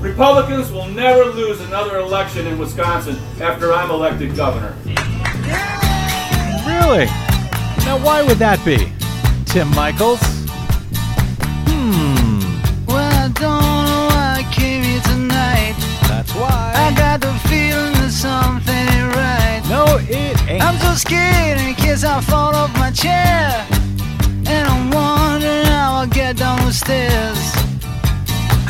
Republicans will never lose another election in Wisconsin after I'm elected governor. Really? Now, why would that be? Tim Michels? Hmm. Well, I don't know why I came here tonight. That's why. I got the feeling that something ain't right. No, it ain't. I'm so scared in case I fall off my chair. And I'm wondering how I'll get down the stairs.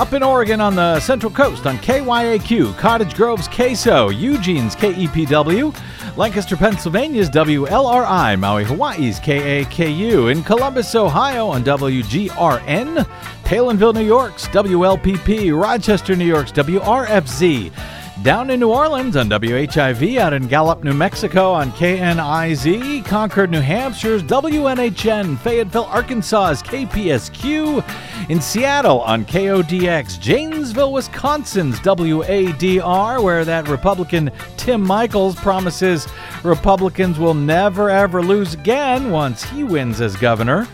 Up in Oregon on the Central Coast on KYAQ, Cottage Grove's KSO, Eugene's KEPW, Lancaster, Pennsylvania's WLRI, Maui, Hawaii's KAKU, in Columbus, Ohio on WGRN, Palenville, New York's WLPP, Rochester, New York's WRFZ, down in New Orleans on WHIV, out in Gallup, New Mexico on KNIZ, Concord, New Hampshire's WNHN, Fayetteville, Arkansas's KPSQ, in Seattle on KODX, Janesville, Wisconsin's WADR, where that Republican Tim Michels promises Republicans will never ever lose again once he wins as governor.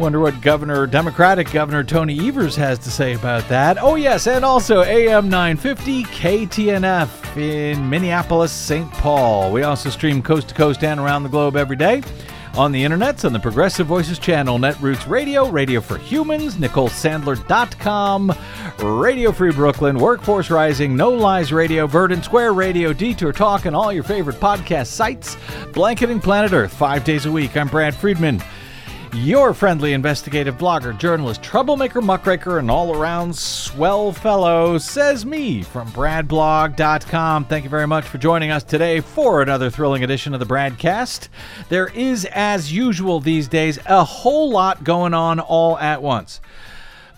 Wonder what Governor, Democratic Governor Tony Evers has to say about that. Oh, yes, and also AM 950 KTNF in Minneapolis, St. Paul. We also stream coast to coast and around the globe every day on the internets on the Progressive Voices channel, Netroots Radio, Radio for Humans, NicoleSandler.com, Radio Free Brooklyn, Workforce Rising, No Lies Radio, Verdant Square Radio, Detour Talk, and all your favorite podcast sites, Blanketing Planet Earth, five days a week. I'm Brad Friedman your friendly investigative blogger, journalist, troublemaker, muckraker, and all around swell fellow, says me from BradBlog.com. Thank you very much for joining us today for another thrilling edition of the Bradcast. There is, as usual these days, a whole lot going on all at once.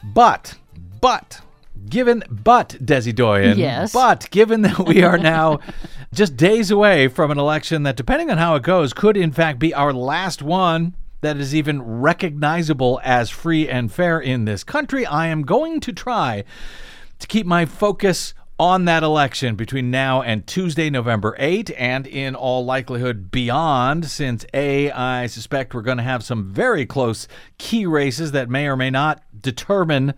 But, but, given, but, Desi Doyen, Yes. but given that we are now just days away from an election that, depending on how it goes, could in fact be our last one that is even recognizable as free and fair in this country, I am going to try to keep my focus on that election between now and Tuesday, November 8, and in all likelihood beyond, since A, I suspect we're going to have some very close key races that may or may not determine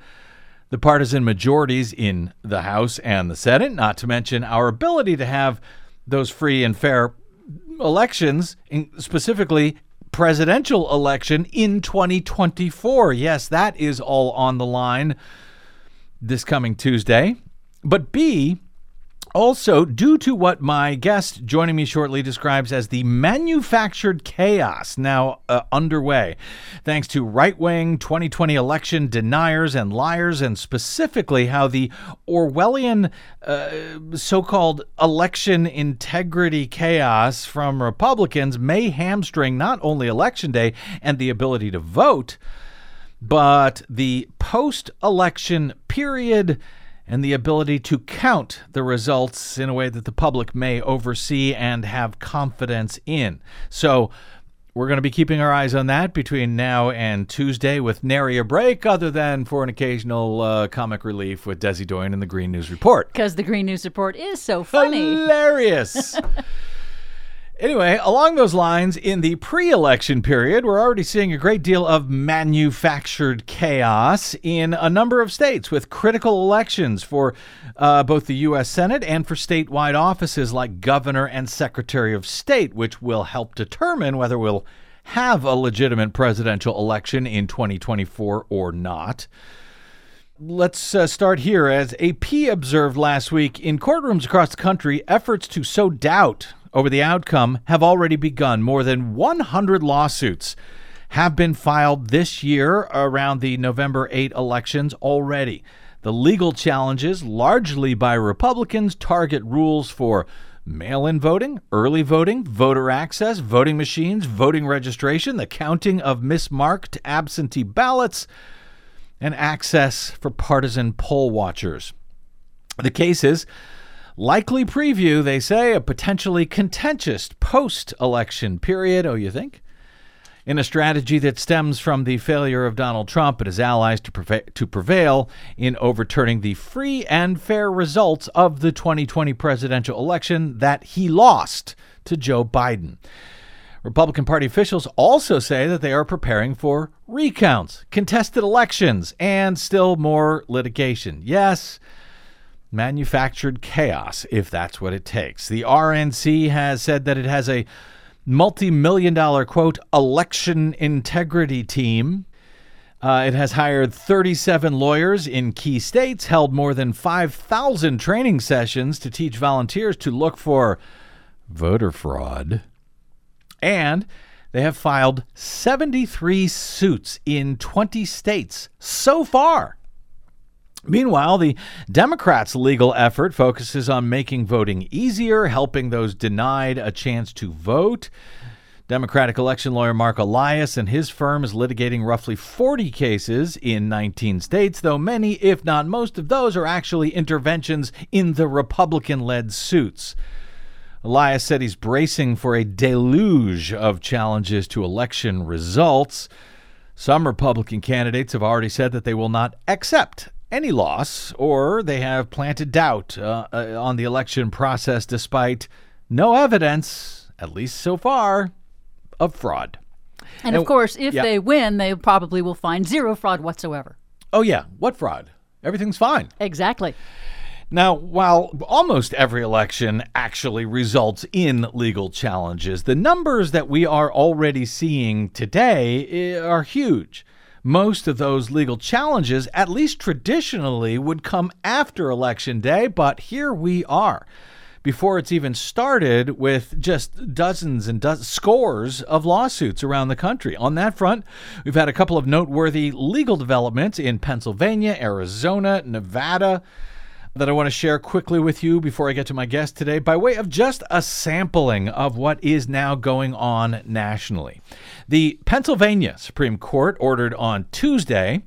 the partisan majorities in the House and the Senate, not to mention our ability to have those free and fair elections, specifically presidential election in 2024. Yes, that is all on the line this coming Tuesday. But B, also, due to what my guest joining me shortly describes as the manufactured chaos now uh, underway, thanks to right wing 2020 election deniers and liars, and specifically how the Orwellian uh, so called election integrity chaos from Republicans may hamstring not only election day and the ability to vote, but the post election period and the ability to count the results in a way that the public may oversee and have confidence in. So, we're going to be keeping our eyes on that between now and Tuesday with nary a break, other than for an occasional uh, comic relief with Desi Doyen in the Green News Report. Because the Green News Report is so funny. Hilarious. Anyway, along those lines, in the pre election period, we're already seeing a great deal of manufactured chaos in a number of states with critical elections for uh, both the U.S. Senate and for statewide offices like governor and secretary of state, which will help determine whether we'll have a legitimate presidential election in 2024 or not. Let's uh, start here. As AP observed last week, in courtrooms across the country, efforts to sow doubt over the outcome have already begun. More than 100 lawsuits have been filed this year around the November 8 elections already. The legal challenges, largely by Republicans, target rules for mail in voting, early voting, voter access, voting machines, voting registration, the counting of mismarked absentee ballots, and access for partisan poll watchers. The cases likely preview, they say, a potentially contentious post election period. Oh, you think? In a strategy that stems from the failure of Donald Trump and his allies to, preva- to prevail in overturning the free and fair results of the 2020 presidential election that he lost to Joe Biden. Republican Party officials also say that they are preparing for recounts, contested elections, and still more litigation. Yes, manufactured chaos, if that's what it takes. The RNC has said that it has a multi million dollar, quote, election integrity team. Uh, it has hired 37 lawyers in key states, held more than 5,000 training sessions to teach volunteers to look for voter fraud. And they have filed 73 suits in 20 states so far. Meanwhile, the Democrats' legal effort focuses on making voting easier, helping those denied a chance to vote. Democratic election lawyer Mark Elias and his firm is litigating roughly 40 cases in 19 states, though many, if not most of those, are actually interventions in the Republican led suits. Elias said he's bracing for a deluge of challenges to election results. Some Republican candidates have already said that they will not accept any loss, or they have planted doubt uh, uh, on the election process despite no evidence, at least so far, of fraud. And, And- of course, if yeah. they win, they probably will find zero fraud whatsoever. Oh, yeah. What fraud? Everything's fine. Exactly. Now, while almost every election actually results in legal challenges, the numbers that we are already seeing today eh, are huge. Most of those legal challenges, at least traditionally, would come after Election Day, but here we are. Before it's even started, with just dozens and do- scores of lawsuits around the country. On that front, we've had a couple of noteworthy legal developments in Pennsylvania, Arizona, Nevada that I want to share quickly with you before I get to my guest today, by way of just a sampling of what is now going on nationally. The Pennsylvania Supreme Court ordered on Tuesday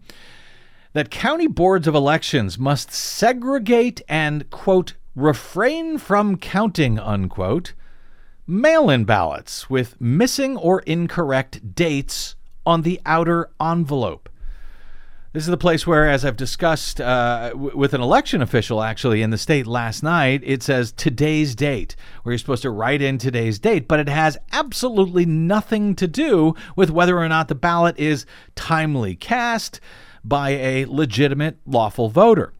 that county boards of elections must segregate and, quote, refrain from counting, unquote, mail in ballots with missing or incorrect dates on the outer envelope. This is the place where, as I've discussed uh, w- with an election official actually in the state last night, it says today's date, where you're supposed to write in today's date, but it has absolutely nothing to do with whether or not the ballot is timely cast by a legitimate, lawful voter.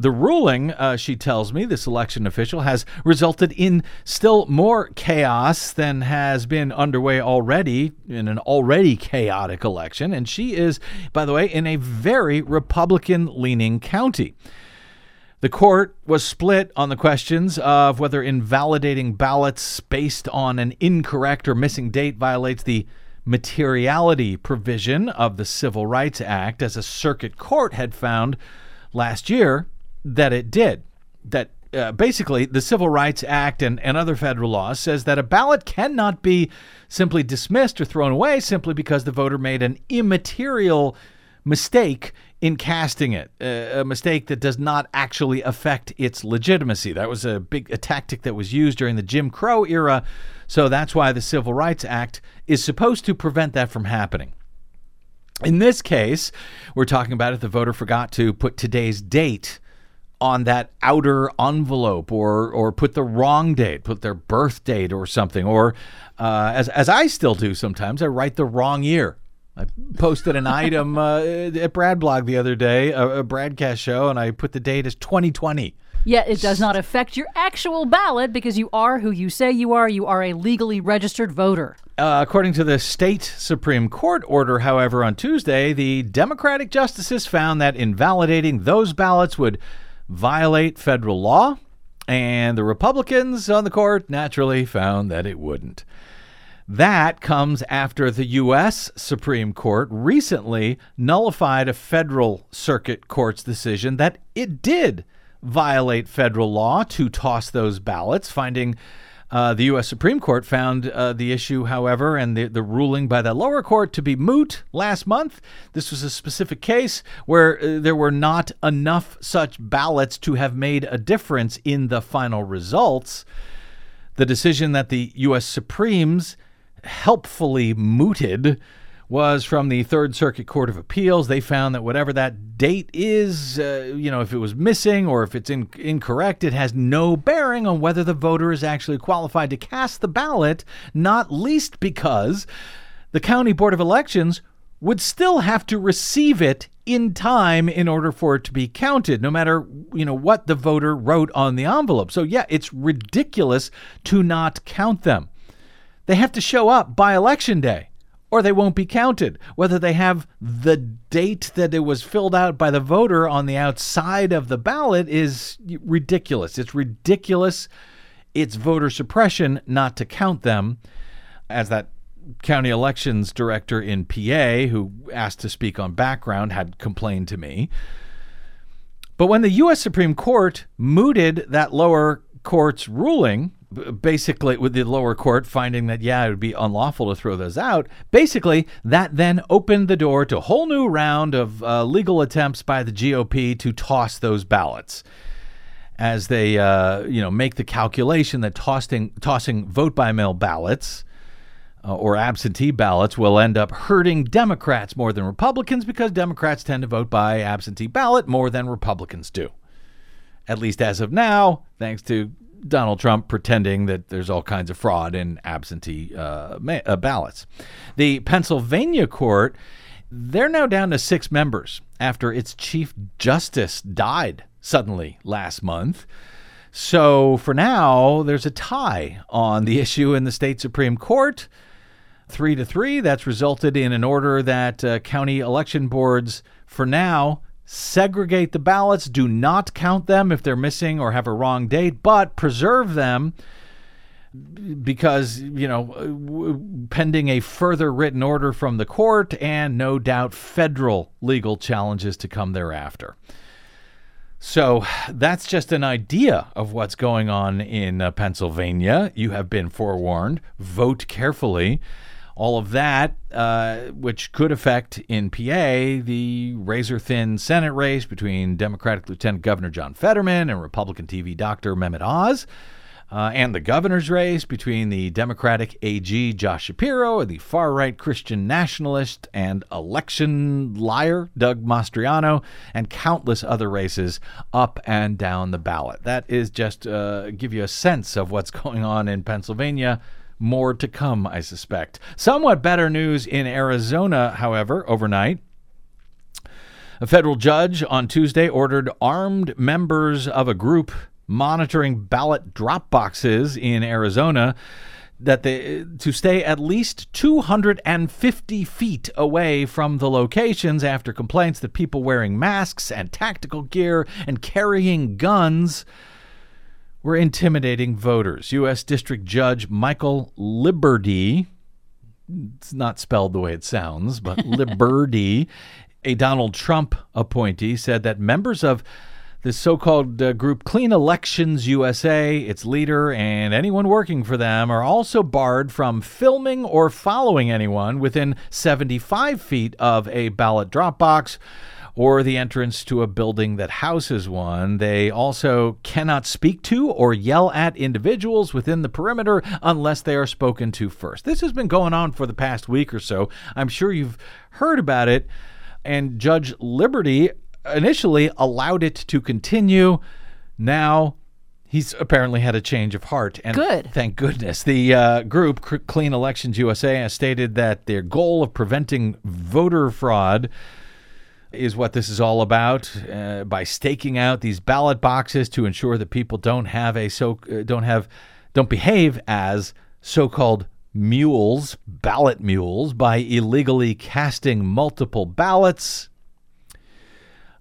The ruling, uh, she tells me, this election official, has resulted in still more chaos than has been underway already in an already chaotic election. And she is, by the way, in a very Republican leaning county. The court was split on the questions of whether invalidating ballots based on an incorrect or missing date violates the materiality provision of the Civil Rights Act, as a circuit court had found last year that it did. That uh, basically the Civil Rights Act and, and other federal laws says that a ballot cannot be simply dismissed or thrown away simply because the voter made an immaterial mistake in casting it, uh, a mistake that does not actually affect its legitimacy. That was a big a tactic that was used during the Jim Crow era, so that's why the Civil Rights Act is supposed to prevent that from happening. In this case, we're talking about if the voter forgot to put today's date on that outer envelope or or put the wrong date, put their birth date or something, or uh, as as I still do sometimes, I write the wrong year. I posted an item uh, at Brad Blog the other day, a, a Bradcast show, and I put the date as 2020. Yet it does not affect your actual ballot because you are who you say you are. You are a legally registered voter. Uh, according to the state Supreme Court order, however, on Tuesday, the Democratic justices found that invalidating those ballots would violate federal law, and the Republicans on the court naturally found that it wouldn't. That comes after the U.S. Supreme Court recently nullified a federal circuit court's decision that it did violate federal law to toss those ballots, finding Uh, the U.S. Supreme Court found uh, the issue, however, and the, the ruling by the lower court to be moot last month. This was a specific case where uh, there were not enough such ballots to have made a difference in the final results. The decision that the U.S. Supremes helpfully mooted was from the Third Circuit Court of Appeals. They found that whatever that date is, uh, you know, if it was missing or if it's in- incorrect, it has no bearing on whether the voter is actually qualified to cast the ballot, not least because the County Board of Elections would still have to receive it in time in order for it to be counted no matter you know what the voter wrote on the envelope. So yeah it's ridiculous to not count them. They have to show up by election day or they won't be counted. Whether they have the date that it was filled out by the voter on the outside of the ballot is ridiculous. It's ridiculous. It's voter suppression not to count them. As that county elections director in PA, who asked to speak on background, had complained to me. But when the U.S. Supreme Court mooted that lower court's ruling, basically with the lower court finding that yeah it would be unlawful to throw those out basically that then opened the door to a whole new round of uh, legal attempts by the GOP to toss those ballots. As they uh, you know make the calculation that tossing tossing vote by mail ballots uh, or absentee ballots will end up hurting Democrats more than Republicans because Democrats tend to vote by absentee ballot more than Republicans do. At least as of now, thanks to Donald Trump pretending that there's all kinds of fraud in absentee uh, ma- uh, ballots. The Pennsylvania court, they're now down to six members after its chief justice died suddenly last month. So for now, there's a tie on the issue in the state Supreme Court. Three to three. That's resulted in an order that uh, county election boards, for now, segregate the ballots, do not count them if they're missing or have a wrong date, but preserve them because, you know, pending a further written order from the court and no doubt federal legal challenges to come thereafter. So that's just an idea of what's going on in uh, Pennsylvania. You have been forewarned. Vote carefully all of that, uh, which could affect in PA the razor thin Senate race between Democratic Lieutenant Governor John Fetterman and Republican TV doctor Mehmet Oz. Uh, and the governor's race between the Democratic AG Josh Shapiro and the far right Christian nationalist and election liar Doug Mastriano, and countless other races up and down the ballot. That is just uh, give you a sense of what's going on in Pennsylvania more to come, I suspect. Somewhat better news in Arizona, however, overnight. A federal judge on Tuesday ordered armed members of a group monitoring ballot drop boxes in Arizona that they to stay at least 250 feet away from the locations after complaints that people wearing masks and tactical gear and carrying guns were intimidating voters. U.S. District Judge Michael Liburdi, it's not spelled the way it sounds, but Liburdi, a Donald Trump appointee, said that members of the so called uh, group Clean Elections USA, its leader, and anyone working for them are also barred from filming or following anyone within 75 feet of a ballot drop box or the entrance to a building that houses one. They also cannot speak to or yell at individuals within the perimeter unless they are spoken to first. This has been going on for the past week or so. I'm sure you've heard about it. And Judge Liburdi initially allowed it to continue. Now He's apparently had a change of heart. And Good. Thank goodness. The uh, group, Clean Elections USA, has stated that their goal of preventing voter fraud is what this is all about uh, by staking out these ballot boxes to ensure that people don't have a so uh, don't have don't behave as so-called mules, ballot mules by illegally casting multiple ballots.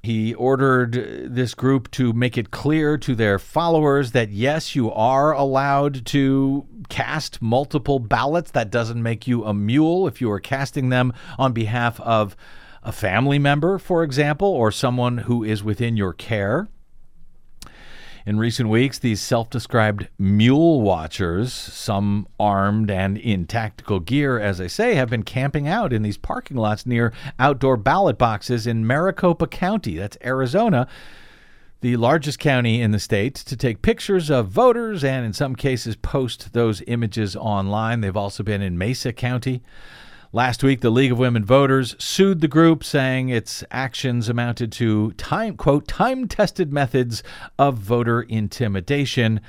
He ordered this group to make it clear to their followers that yes, you are allowed to cast multiple ballots. That doesn't make you a mule if you are casting them on behalf of a family member, for example, or someone who is within your care. In recent weeks, these self described mule watchers, some armed and in tactical gear, as I say, have been camping out in these parking lots near outdoor ballot boxes in Maricopa County, that's Arizona, the largest county in the state, to take pictures of voters and, in some cases, post those images online. They've also been in Mesa County. Last week, the League of Women Voters sued the group, saying its actions amounted to time quote time tested methods of voter intimidation.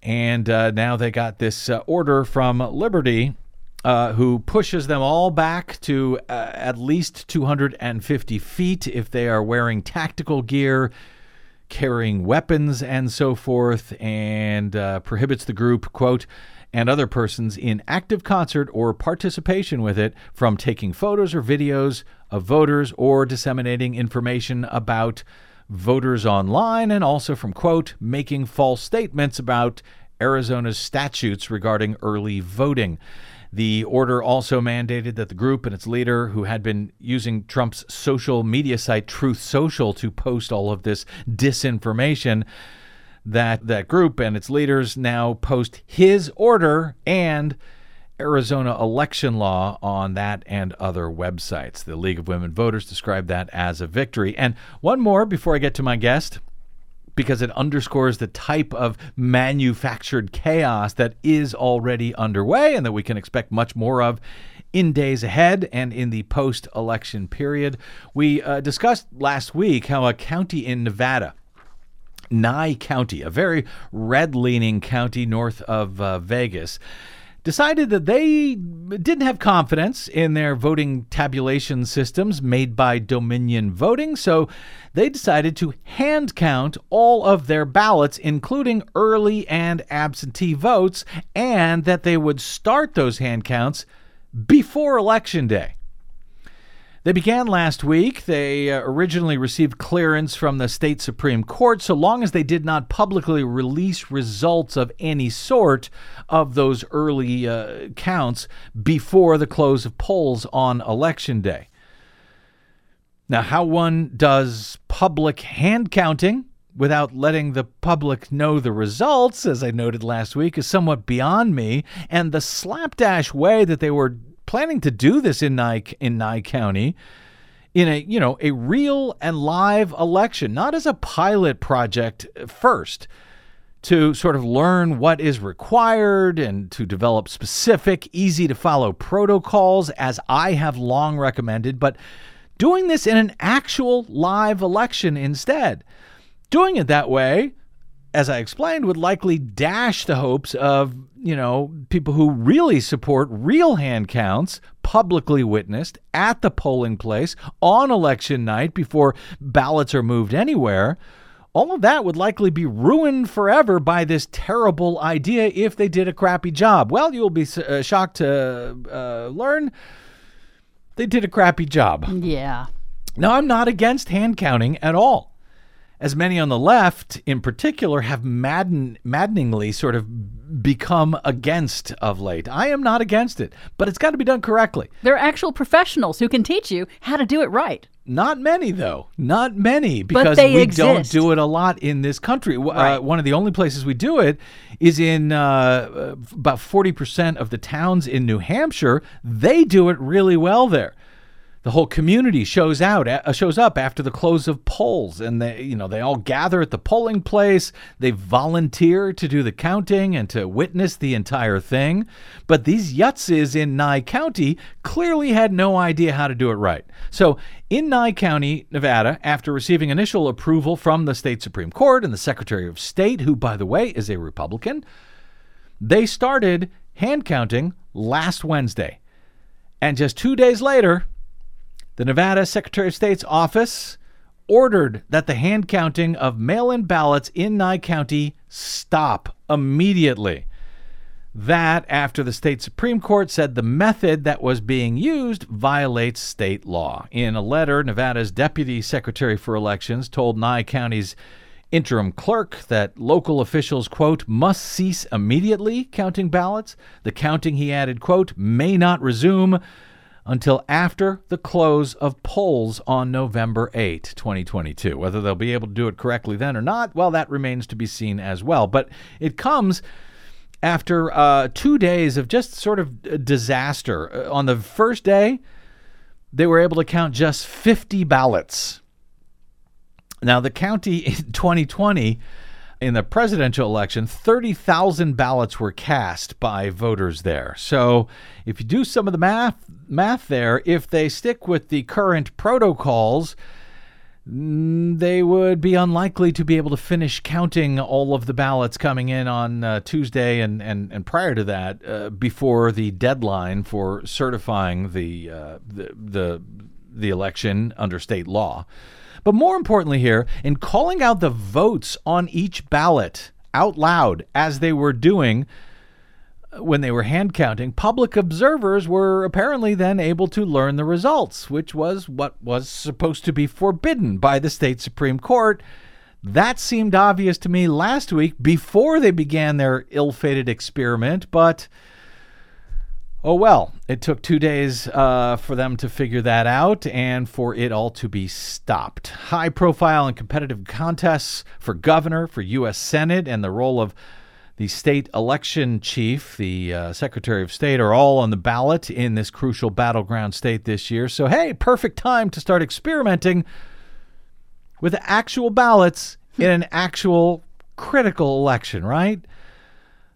And uh, now they got this uh, order from Liburdi, uh, who pushes them all back to uh, at least 250 feet if they are wearing tactical gear, carrying weapons, and so forth, and uh, prohibits the group quote and other persons in active concert or participation with it from taking photos or videos of voters or disseminating information about voters online and also from, quote, making false statements about Arizona's statutes regarding early voting. The order also mandated that the group and its leader, who had been using Trump's social media site Truth Social to post all of this disinformation, that that group and its leaders now post his order and Arizona election law on that and other websites. The League of Women Voters described that as a victory. And one more before I get to my guest because it underscores the type of manufactured chaos that is already underway and that we can expect much more of in days ahead and in the post election period. We uh, discussed last week how a county in Nevada Nye County, a very red leaning county north of uh, Vegas, decided that they didn't have confidence in their voting tabulation systems made by Dominion Voting, so they decided to hand count all of their ballots, including early and absentee votes, and that they would start those hand counts before Election Day. They began last week. They uh, originally received clearance from the state Supreme Court so long as they did not publicly release results of any sort of those early uh, counts before the close of polls on Election Day. Now, how one does public hand counting without letting the public know the results, as I noted last week, is somewhat beyond me. And the slapdash way that they were planning to do this in Nye, in Nye County in a you know a real and live election, not as a pilot project first to sort of learn what is required and to develop specific, easy to follow protocols as I have long recommended, but doing this in an actual live election instead. Doing it that way as I explained, would likely dash the hopes of, you know, people who really support real hand counts publicly witnessed at the polling place on election night before ballots are moved anywhere. All of that would likely be ruined forever by this terrible idea if they did a crappy job. Well, you'll be uh, shocked to uh, learn they did a crappy job. Yeah. Now, I'm not against hand counting at all as many on the left in particular have madden, maddeningly sort of become against of late. I am not against it, but it's got to be done correctly. There are actual professionals who can teach you how to do it right. Not many, though. Not many, because we exist. don't do it a lot in this country. Right. Uh, one of the only places we do it is in uh, about 40% of the towns in New Hampshire. They do it really well there the whole community shows out uh, shows up after the close of polls and they you know they all gather at the polling place. They volunteer to do the counting and to witness the entire thing. But these yutzes in nye county clearly had no idea how to do it right. So in nye county nevada after receiving initial approval from the state supreme court and the secretary of state who by the way is a republican they started hand counting last wednesday. And just two days later the Nevada Secretary of State's office ordered that the hand counting of mail in ballots in Nye County stop immediately. That after the state Supreme Court said the method that was being used violates state law. In a letter, Nevada's Deputy Secretary for Elections told Nye County's interim clerk that local officials, quote, must cease immediately counting ballots. The counting, he added, quote, may not resume until after the close of polls on November 8, 2022. Whether they'll be able to do it correctly then or not, well, that remains to be seen as well. But it comes after uh, two days of just sort of disaster. Uh, on the first day, they were able to count just 50 ballots. Now, the county in 2020 in the presidential election, 30,000 ballots were cast by voters there. So, if you do some of the math math there, if they stick with the current protocols, mm, they would be unlikely to be able to finish counting all of the ballots coming in on uh, Tuesday and, and, and prior to that uh, before the deadline for certifying the, uh, the, the, the election under state law. But more importantly, here, in calling out the votes on each ballot out loud as they were doing uh, when they were hand counting, public observers were apparently then able to learn the results, which was what was supposed to be forbidden by the state Supreme Court. That seemed obvious to me last week before they began their ill fated experiment, but Oh well, it took two days uh, for them to figure that out and for it all to be stopped. High profile and competitive contests for governor, for U.S. Senate, and the role of the state election chief, the uh, Secretary of State, are all on the ballot in this crucial battleground state this year. So, hey, perfect time to start experimenting with actual ballots in an actual critical election, right?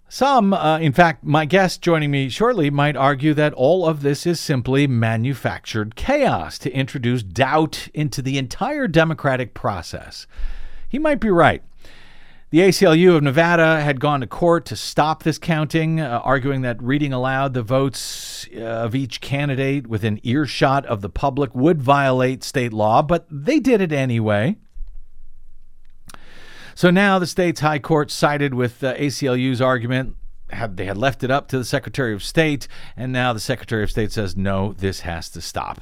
Some, uh, in fact, my guest joining me shortly might argue that all of this is simply manufactured chaos to introduce doubt into the entire democratic process. He might be right. The ACLU of Nevada had gone to court to stop this counting, uh, arguing that reading aloud the votes uh, of each candidate within earshot of the public would violate state law, but they did it anyway. So now the state's high court sided with uh, ACLU's argument. Had, they had left it up to the Secretary of State, and now the Secretary of State says, no, this has to stop.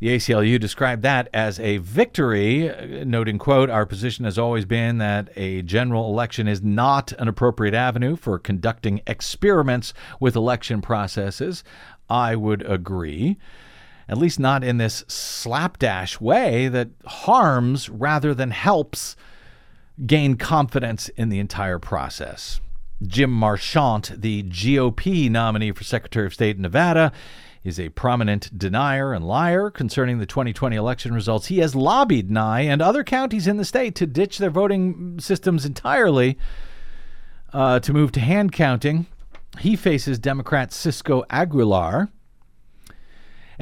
The ACLU described that as a victory, uh, noting, quote, our position has always been that a general election is not an appropriate avenue for conducting experiments with election processes. I would agree at least not in this slapdash way that harms rather than helps gain confidence in the entire process. Jim Marchant, the GOP nominee for Secretary of State in Nevada, is a prominent denier and liar concerning the 2020 election results. He has lobbied Nye and other counties in the state to ditch their voting systems entirely uh, to move to hand counting. He faces Democrat Cisco Aguilar,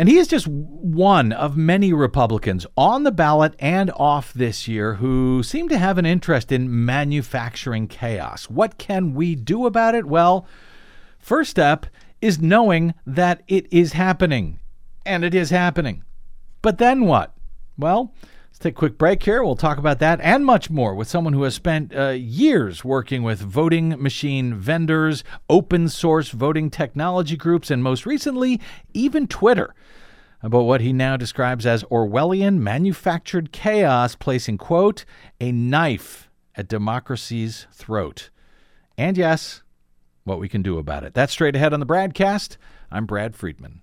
and he is just one of many Republicans on the ballot and off this year who seem to have an interest in manufacturing chaos. What can we do about it? Well, first step is knowing that it is happening. And it is happening. But then what? Well, take a quick break here. We'll talk about that and much more with someone who has spent uh, years working with voting machine vendors, open source voting technology groups, and most recently, even Twitter about what he now describes as Orwellian manufactured chaos, placing, quote, a knife at democracy's throat. And yes, what we can do about it. That's straight ahead on the BradCast. I'm Brad Friedman.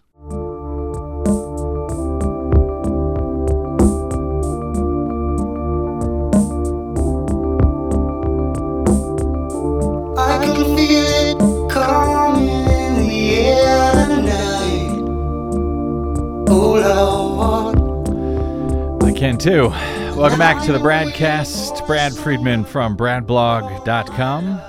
I can too. Welcome back to the Bradcast. Brad Friedman from bradblog.com.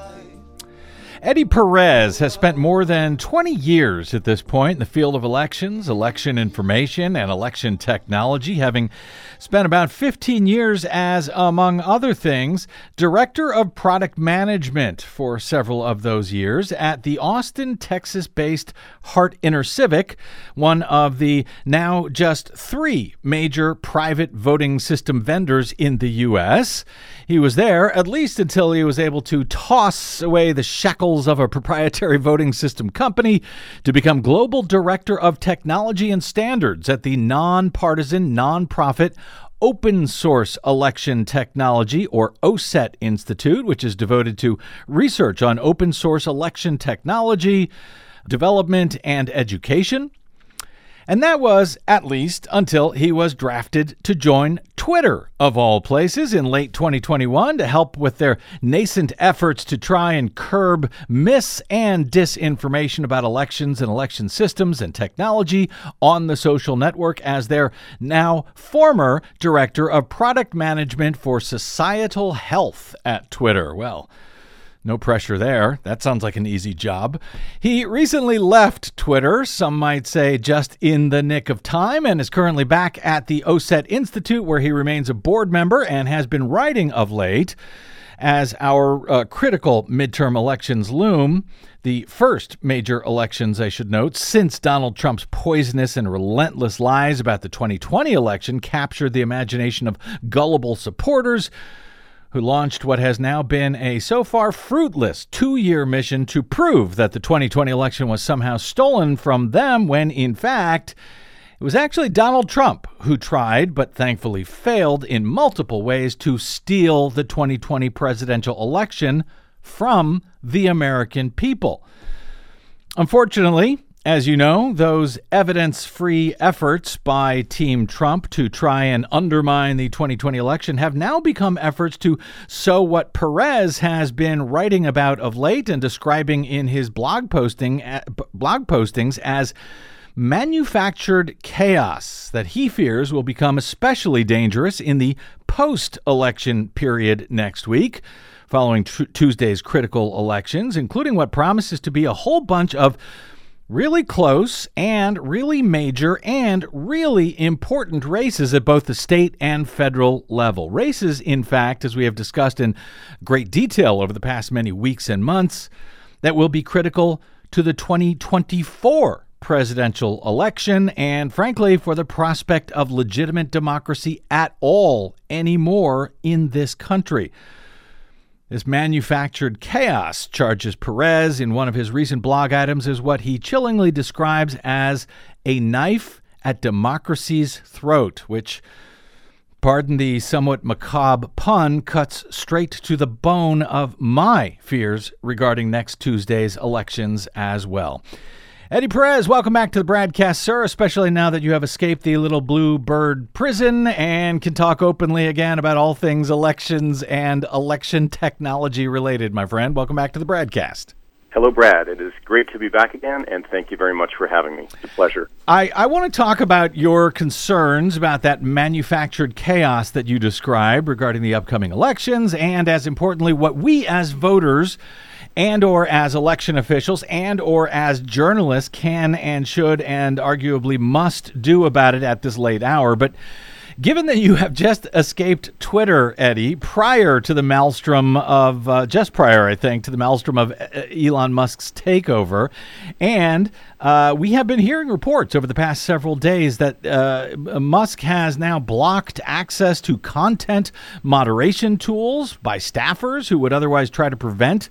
Eddie Perez has spent more than 20 years at this point in the field of elections, election information, and election technology, having spent about 15 years as, among other things, Director of Product Management for several of those years at the Austin, Texas based Hart InterCivic, one of the now just three major private voting system vendors in the U.S. He was there at least until he was able to toss away the shackles of a proprietary voting system company to become Global Director of Technology and Standards at the nonpartisan, nonprofit Open Source Election Technology, or OSET Institute, which is devoted to research on open source election technology, development, and education. And that was at least until he was drafted to join Twitter, of all places, in late 2021 to help with their nascent efforts to try and curb mis and disinformation about elections and election systems and technology on the social network as their now former director of product management for societal health at Twitter. Well, no pressure there. That sounds like an easy job. He recently left Twitter, some might say just in the nick of time, and is currently back at the OSET Institute, where he remains a board member and has been writing of late. As our uh, critical midterm elections loom, the first major elections, I should note, since Donald Trump's poisonous and relentless lies about the 2020 election captured the imagination of gullible supporters who launched what has now been a so far fruitless two year mission to prove that the 2020 election was somehow stolen from them when, in fact, it was actually Donald Trump who tried, but thankfully failed in multiple ways, to steal the 2020 presidential election from the American people. Unfortunately, as you know, those evidence free efforts by Team Trump to try and undermine the 2020 election have now become efforts to sow what Perez has been writing about of late and describing in his blog posting blog postings as manufactured chaos that he fears will become especially dangerous in the post election period next week following Tuesday's critical elections, including what promises to be a whole bunch of really close and really major and really important races at both the state and federal level. Races, in fact, as we have discussed in great detail over the past many weeks and months, that will be critical to the 2024 presidential election and, frankly, for the prospect of legitimate democracy at all anymore in this country. This manufactured chaos, charges Perez in one of his recent blog items, is what he chillingly describes as a knife at democracy's throat, which, pardon the somewhat macabre pun, cuts straight to the bone of my fears regarding next Tuesday's elections as well. Eddie Perez, welcome back to the BradCast, sir, especially now that you have escaped the little blue bird prison and can talk openly again about all things elections and election technology related, my friend. Welcome back to the BradCast. Hello, Brad. It is great to be back again, and thank you very much for having me. It's a pleasure. I, I want to talk about your concerns about that manufactured chaos that you describe regarding the upcoming elections, and as importantly, what we as voters and or as election officials and or as journalists can and should and arguably must do about it at this late hour. But Given that you have just escaped Twitter, Eddie, prior to the maelstrom of, uh, just prior, I think, to the maelstrom of uh, Elon Musk's takeover, and uh, we have been hearing reports over the past several days that uh, Musk has now blocked access to content moderation tools by staffers who would otherwise try to prevent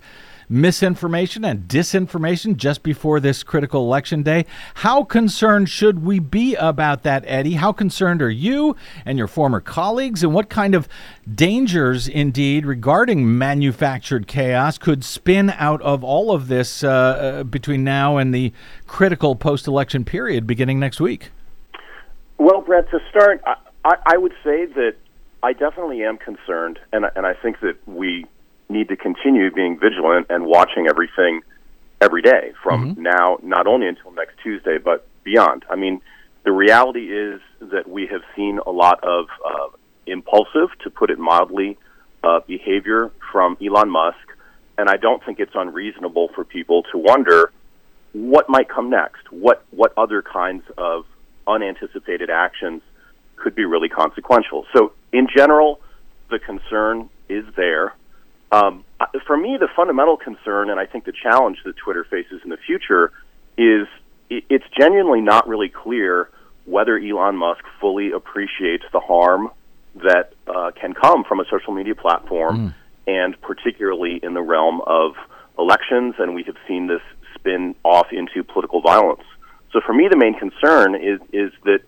misinformation and disinformation just before this critical election day. How concerned should we be about that, Eddie? How concerned are you and your former colleagues? And what kind of dangers, indeed, regarding manufactured chaos could spin out of all of this uh, uh, between now and the critical post election period beginning next week? Well, Brett, to start, I, I, I would say that I definitely am concerned, and, and I think that we need to continue being vigilant and watching everything every day from mm-hmm. now, not only until next Tuesday, but beyond. I mean, the reality is that we have seen a lot of uh, impulsive, to put it mildly, uh, behavior from Elon Musk and I don't think it's unreasonable for people to wonder what might come next. What what other kinds of unanticipated actions could be really consequential. So, in general, the concern is there. Um, for me, the fundamental concern, and I think the challenge that Twitter faces in the future, is it's genuinely not really clear whether Elon Musk fully appreciates the harm that uh, can come from a social media platform, and particularly in the realm of elections. And we have seen this spin off into political violence. So, for me, the main concern is is that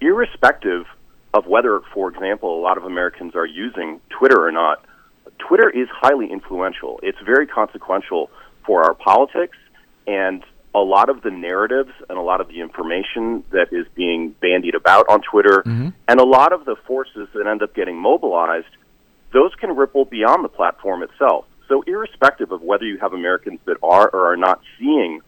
irrespective of whether, for example, a lot of Americans are using Twitter or not, Twitter is highly influential. It's very consequential for our politics, and a lot of the narratives and a lot of the information that is being bandied about on Twitter, mm-hmm. and a lot of the forces that end up getting mobilized, those can ripple beyond the platform itself. So, irrespective of whether you have Americans that are or are not seeing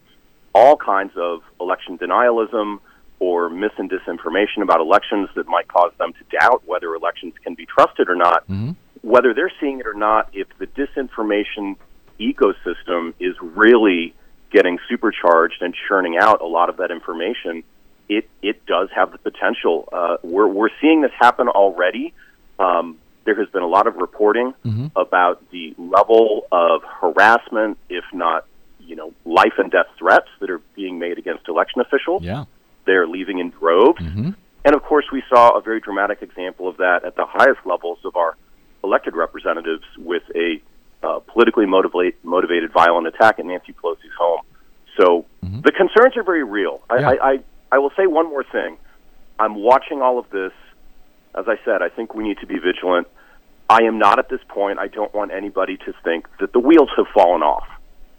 all kinds of election denialism or mis and disinformation about elections that might cause them to doubt whether elections can be trusted or not, mm-hmm. Whether they're seeing it or not, if the disinformation ecosystem is really getting supercharged and churning out a lot of that information, it it does have the potential. Uh, we're we're seeing this happen already. Um, there has been a lot of reporting about the level of harassment, if not, you know, life and death threats that are being made against election officials. Yeah. They're leaving in droves. And of course, we saw a very dramatic example of that at the highest levels of our elected representatives with a uh, politically motivate, motivated violent attack at Nancy Pelosi's home. So the concerns are very real. I, Yeah. I, I, I will say one more thing. I'm watching all of this. As I said, I think we need to be vigilant. I am not at this point. I don't want anybody to think that the wheels have fallen off.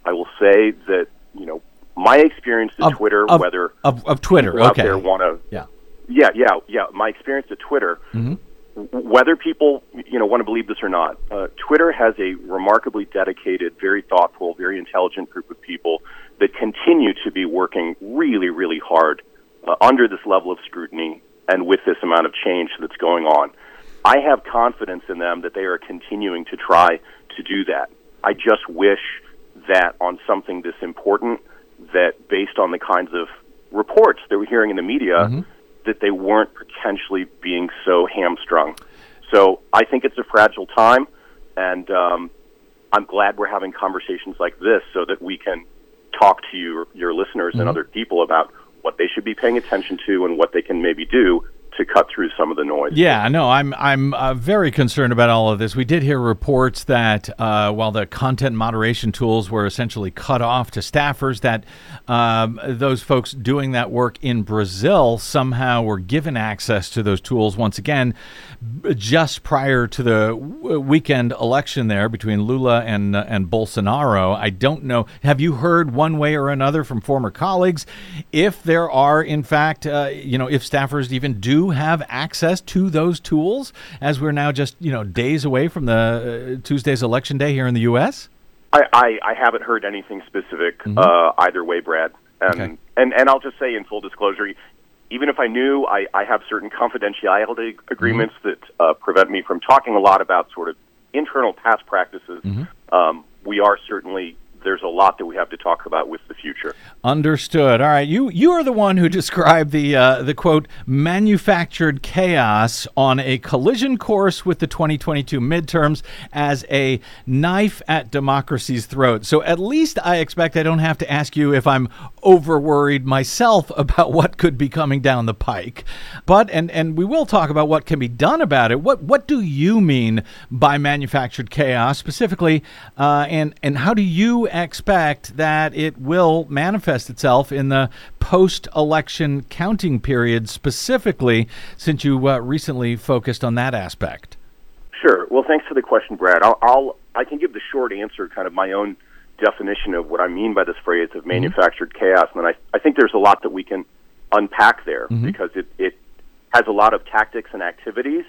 I will say that you know my experience at Twitter, of- whether of, of Twitter. Okay. want to yeah. yeah, yeah, yeah. My experience at Twitter, w- whether people you know want to believe this or not, uh, Twitter has a remarkably dedicated, very thoughtful, very intelligent group of people that continue to be working really, really hard uh, under this level of scrutiny and with this amount of change that's going on. I have confidence in them that they are continuing to try to do that. I just wish that on something this important, that based on the kinds of reports that we're hearing in the media, that they weren't potentially being so hamstrung. So I think it's a fragile time, and um, I'm glad we're having conversations like this so that we can talk to your, your listeners and other people about what they should be paying attention to and what they can maybe do to cut through some of the noise. Yeah, no, I'm I'm uh, very concerned about all of this. We did hear reports that uh, while the content moderation tools were essentially cut off to staffers, that um, those folks doing that work in Brazil somehow were given access to those tools once again, just prior to the weekend election there between Lula and uh, and Bolsonaro. I don't know. Have you heard one way or another from former colleagues if there are, in fact, uh, you know, if staffers even do have access to those tools as we're now just you know days away from the uh, Tuesday's election day here in the U.S. I, I, I haven't heard anything specific uh, either way, Brad. And, Okay. and and I'll just say in full disclosure, even if I knew, I, I have certain confidentiality agreements that uh, prevent me from talking a lot about sort of internal past practices. Um, we are certainly there's a lot that we have to talk about with the future. Understood. All right, you you are the one who described the uh, the quote manufactured chaos on a collision course with the 2022 midterms as a knife at democracy's throat. So at least I expect I don't have to ask you if I'm over worried myself about what could be coming down the pike. But and and we will talk about what can be done about it. What what do you mean by manufactured chaos specifically, uh, and and how do you expect that it will manifest itself in the post-election counting period specifically, since you uh, recently focused on that aspect? Sure. Well, thanks for the question, Brad. I'll, I'll I can give the short answer, kind of my own definition of what I mean by this phrase of manufactured chaos, and I I think there's a lot that we can unpack there because it it has a lot of tactics and activities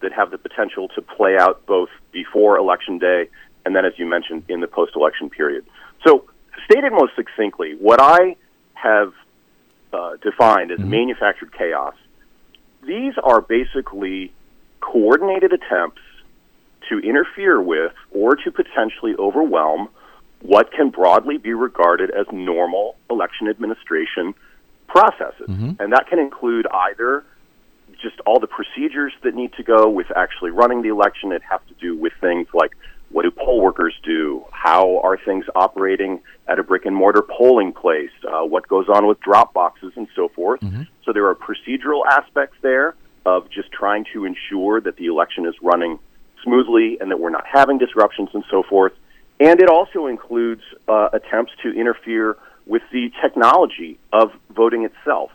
that have the potential to play out both before election day and then, as you mentioned, in the post-election period. So, stated most succinctly, what I have uh, defined as manufactured chaos, these are basically coordinated attempts to interfere with or to potentially overwhelm what can broadly be regarded as normal election administration processes. And that can include either just all the procedures that need to go with actually running the election. It has to do with things like what do poll workers do? How are things operating at a brick and mortar polling place? Uh, what goes on with drop boxes and so forth? So there are procedural aspects there of just trying to ensure that the election is running smoothly and that we're not having disruptions and so forth. And it also includes uh, attempts to interfere with the technology of voting itself.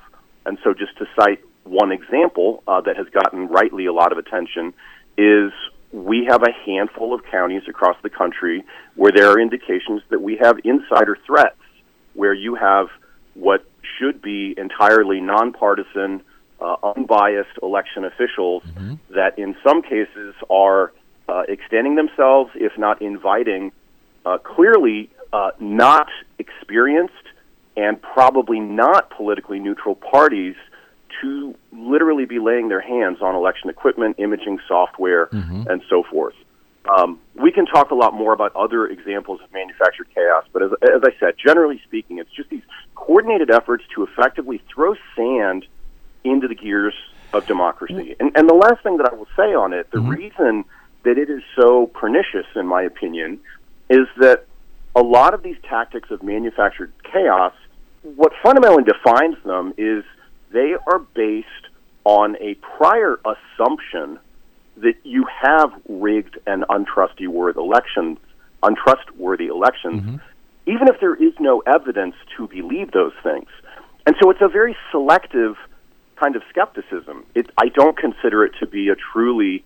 And so, just to cite one example uh, that has gotten rightly a lot of attention is we have a handful of counties across the country where there are indications that we have insider threats, where you have what should be entirely nonpartisan, uh, unbiased election officials that, in some cases, are uh, extending themselves, if not inviting, uh, clearly uh, not experienced and probably not politically neutral parties to literally be laying their hands on election equipment, imaging software, mm-hmm. and so forth. Um, we can talk a lot more about other examples of manufactured chaos, but as, as I said, generally speaking, it's just these coordinated efforts to effectively throw sand into the gears of democracy. Mm-hmm. And, and the last thing that I will say on it, the mm-hmm. reason that it is so pernicious, in my opinion, is that a lot of these tactics of manufactured chaos, what fundamentally defines them is they are based on a prior assumption that you have rigged and untrustworthy elections, untrustworthy elections, even if there is no evidence to believe those things. And so it's a very selective kind of skepticism. It, I don't consider it to be a truly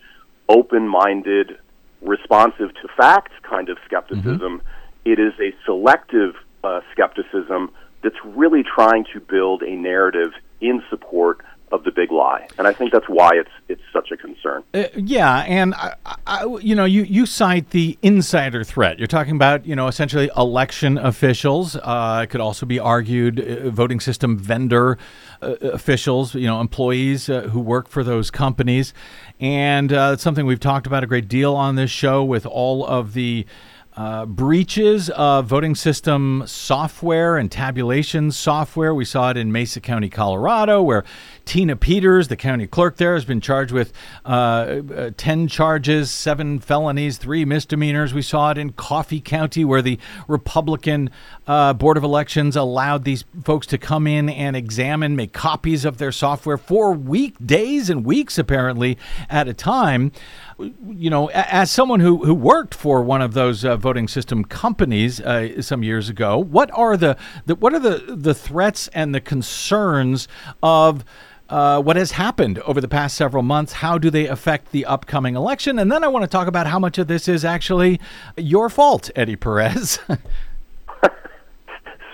open-minded, responsive to facts kind of skepticism. It is a selective uh, skepticism that's really trying to build a narrative in support of the big lie, and I think that's why it's it's such a concern. Uh, yeah, and I, I, you know, you you cite the insider threat. You're talking about you know essentially election officials. Uh, it could also be argued uh, voting system vendor uh, officials. You know, employees uh, who work for those companies, and uh, it's something we've talked about a great deal on this show with all of the. Uh, breaches of voting system software and tabulation software. We saw it in Mesa County, Colorado, where Tina Peters, the county clerk there, has been charged with uh, uh, 10 charges, seven felonies, three misdemeanors. We saw it in Coffee County, where the Republican uh, Board of Elections allowed these folks to come in and examine, make copies of their software for weekdays and weeks, apparently, at a time you know, as someone who, who worked for one of those uh, voting system companies uh, some years ago, what are the, the what are the, the threats and the concerns of uh, what has happened over the past several months? How do they affect the upcoming election? And then I want to talk about how much of this is actually your fault, Eddie Perez.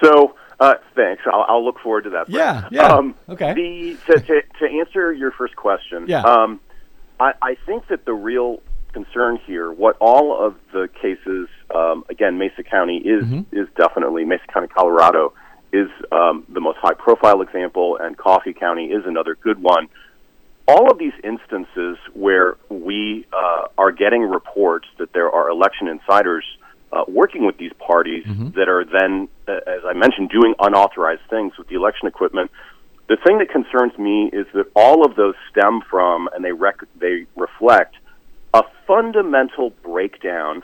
So, uh, thanks. I'll, I'll look forward to that. Brett. Yeah, yeah. Um, Okay. The, to, to, to answer your first question, Yeah. um, I, I think that the real concern here, what all of the cases, um, again, Mesa County is Mm-hmm. is definitely Mesa County, Colorado, is um, the most high profile example, and Coffee County is another good one. All of these instances where we uh, are getting reports that there are election insiders uh, working with these parties that are then, uh, as I mentioned, doing unauthorized things with the election equipment. The thing that concerns me is that all of those stem from and they rec- they reflect a fundamental breakdown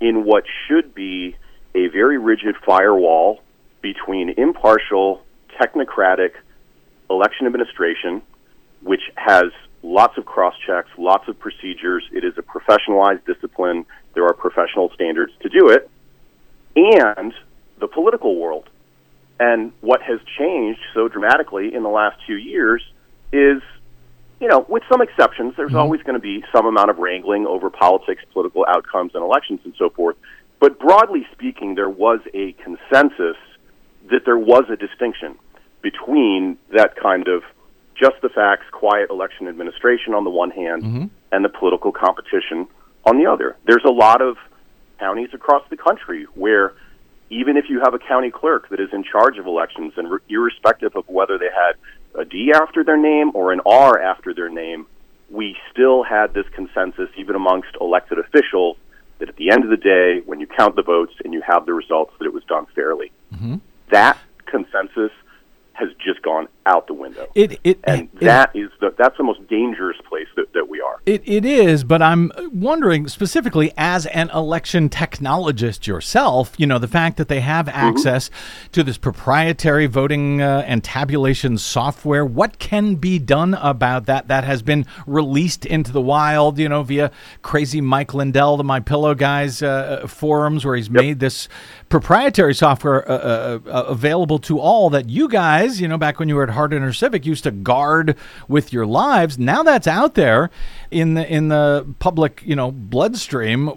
in what should be a very rigid firewall between impartial, technocratic election administration, which has lots of cross checks, lots of procedures. It is a professionalized discipline. There are professional standards to do it, and the political world. And what has changed so dramatically in the last two years is, you know, with some exceptions, there's mm-hmm. always going to be some amount of wrangling over politics, political outcomes, and elections and so forth. But broadly speaking, there was a consensus that there was a distinction between that kind of just the facts, quiet election administration on the one hand, mm-hmm. and the political competition on the other. There's a lot of counties across the country where even if you have a county clerk that is in charge of elections, and re- irrespective of whether they had a D after their name or an R after their name, we still had this consensus, even amongst elected officials, that at the end of the day, when you count the votes and you have the results, that it was done fairly. Mm-hmm. That consensus has just gone out the window. It it and it- that is the that's the most dangerous place that, that we are. It, it is, but I'm wondering specifically as an election technologist yourself, you know, the fact that they have access to this proprietary voting uh, and tabulation software, what can be done about that? That has been released into the wild, you know, via crazy Mike Lindell, the My Pillow guys uh, forums, where he's made this proprietary software uh, uh, uh, available to all that you guys, you know, back when you were at Hart InterCivic, used to guard with your lives. Now that's out there in the in the public, you know, bloodstream.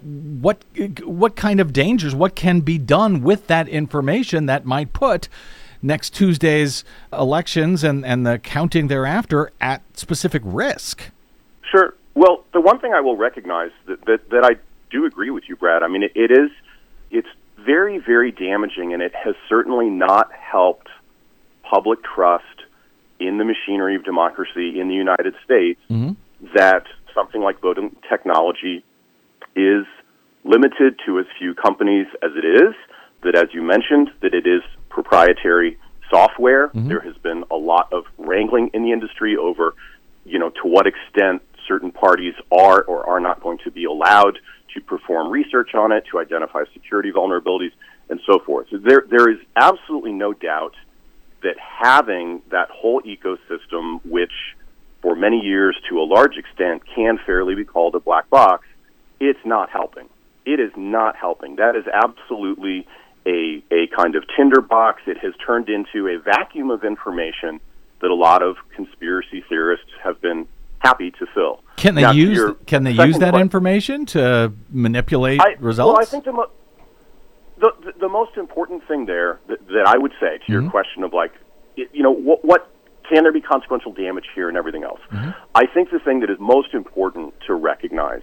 What what kind of dangers? What can be done with that information that might put next Tuesday's elections and and the counting thereafter at specific risk? Sure. Well, the one thing I will recognize that that, that I do agree with you, Brad. I mean, it, it is it's very very damaging, and it has certainly not helped public trust in the machinery of democracy in the United States mm-hmm. that something like voting technology is limited to as few companies as it is. That, as you mentioned, that it is proprietary software. Mm-hmm. There has been a lot of wrangling in the industry over, you know, to what extent certain parties are or are not going to be allowed to perform research on it, to identify security vulnerabilities, and so forth. So there, there is absolutely no doubt that having that whole ecosystem, which for many years to a large extent can fairly be called a black box, it's not helping. It is not helping. That is absolutely a, a kind of tinderbox. It has turned into a vacuum of information that a lot of conspiracy theorists have been happy to fill. Can they Now, use can they use that information to manipulate I, results? Well, I think the, mo- the, the the most important thing there that, that I would say to Mm-hmm. your question of like, you know, what, what can there be consequential damage here and everything else? Mm-hmm. I think the thing that is most important to recognize,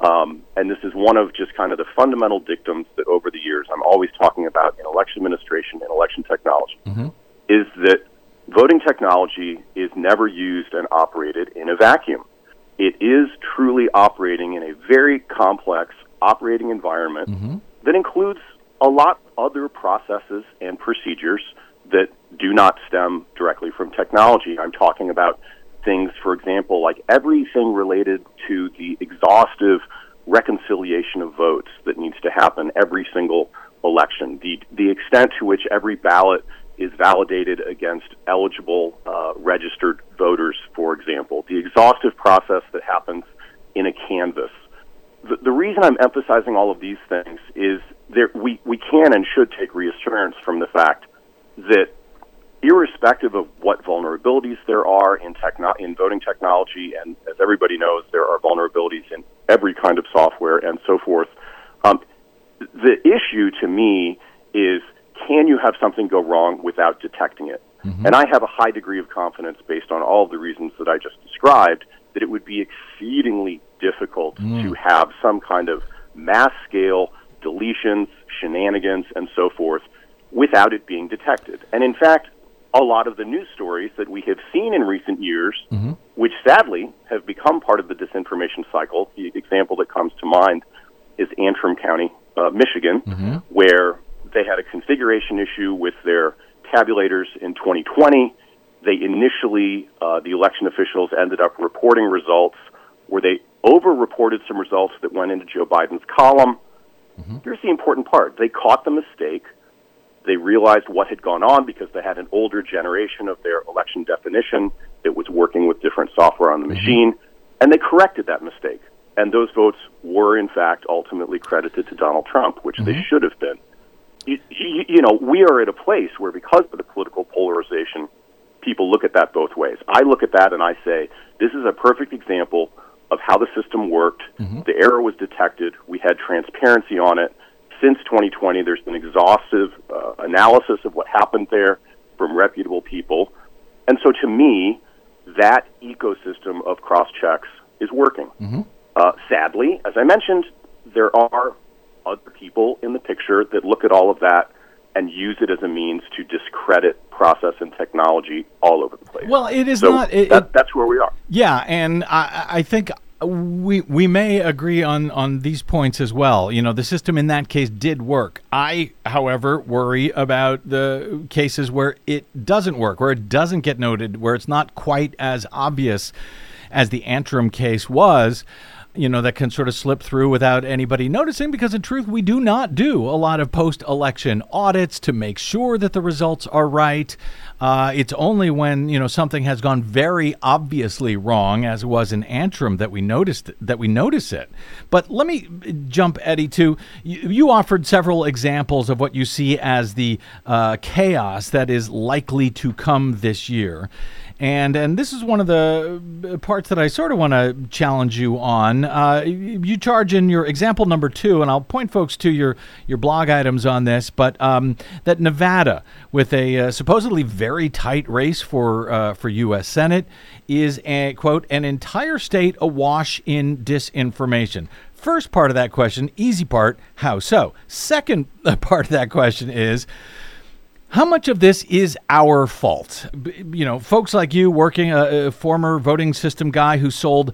um, and this is one of just kind of the fundamental dictums that over the years I'm always talking about in election administration and election technology, Mm-hmm. is that voting technology is never used and operated in a vacuum. It is truly operating in a very complex operating environment that includes a lot other processes and procedures that do not stem directly from technology. I'm talking about things, for example, like everything related to the exhaustive reconciliation of votes that needs to happen every single election, the, the extent to which every ballot is validated against eligible uh, registered voters, for example, the exhaustive process that happens in a canvass. The, the reason I'm emphasizing all of these things is there, we, we can and should take reassurance from the fact that irrespective of what vulnerabilities there are in techno- in voting technology, and as everybody knows, there are vulnerabilities in every kind of software and so forth. Um, the issue to me is can you have something go wrong without detecting it? And I have a high degree of confidence based on all of the reasons that I just described that it would be exceedingly difficult to have some kind of mass scale deletions, shenanigans, and so forth without it being detected. And in fact, a lot of the news stories that we have seen in recent years, which sadly have become part of the disinformation cycle, the example that comes to mind is Antrim County, uh, Michigan, where they had a configuration issue with their tabulators in 2020. They initially, uh, the election officials ended up reporting results where they over-reported some results that went into Joe Biden's column. Mm-hmm. Here's the important part: they caught the mistake. They realized what had gone on because they had an older generation of their election definition that was working with different software on the mm-hmm. machine, and they corrected that mistake. And those votes were, in fact, ultimately credited to Donald Trump, which they mm-hmm. should have been. You, you, you know, we are at a place where, because of the political polarization, people look at that both ways. I look at that and I say, this is a perfect example of how the system worked. The error was detected. We had transparency on it. Since 2020, there's been exhaustive uh, analysis of what happened there from reputable people. And so to me, that ecosystem of cross checks is working. Uh, sadly, as I mentioned, there are other people in the picture that look at all of that and use it as a means to discredit process and technology all over the place. well, it is so not. It, that, it- that's where we are. Yeah, and I, I think we we may agree on on these points as well. You know, the system in that case did work. I, however, worry about the cases where it doesn't work, where it doesn't get noted, where it's not quite as obvious as the Antrim case was you know, that can sort of slip through without anybody noticing because, in truth, we do not do a lot of post election audits to make sure that the results are right. Uh, it's only when, you know, something has gone very obviously wrong, as was in Antrim, that we noticed that we notice it. But let me jump, Eddie, to you, you offered several examples of what you see as the uh, chaos that is likely to come this year. And and this is one of the uh, parts that I sort of want to challenge you on. Uh, you charge in your example number two, and I'll point folks to your your blog items on this. But um, that Nevada, with a uh, supposedly very tight race for uh, for U.S. Senate, is a quote an entire state awash in disinformation. First part of that question, easy part, how so? Second part of that question is how much of this is our fault? You know, folks like you, working a, a former voting system guy who sold,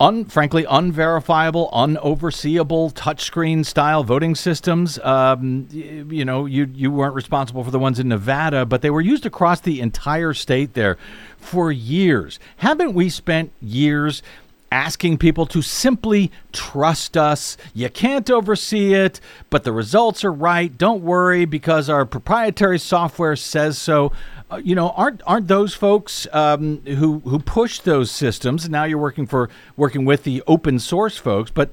un, frankly, unverifiable, unoverseeable touchscreen style voting systems. Um, you, you know, you you weren't responsible for the ones in Nevada, but they were used across the entire state there for years. Haven't we spent years asking people to simply trust us. You can't oversee it, but the results are right. Don't worry because our proprietary software says so. Uh, you know, aren't aren't those folks um, who who push those systems? Now you're working for working with the open source folks, but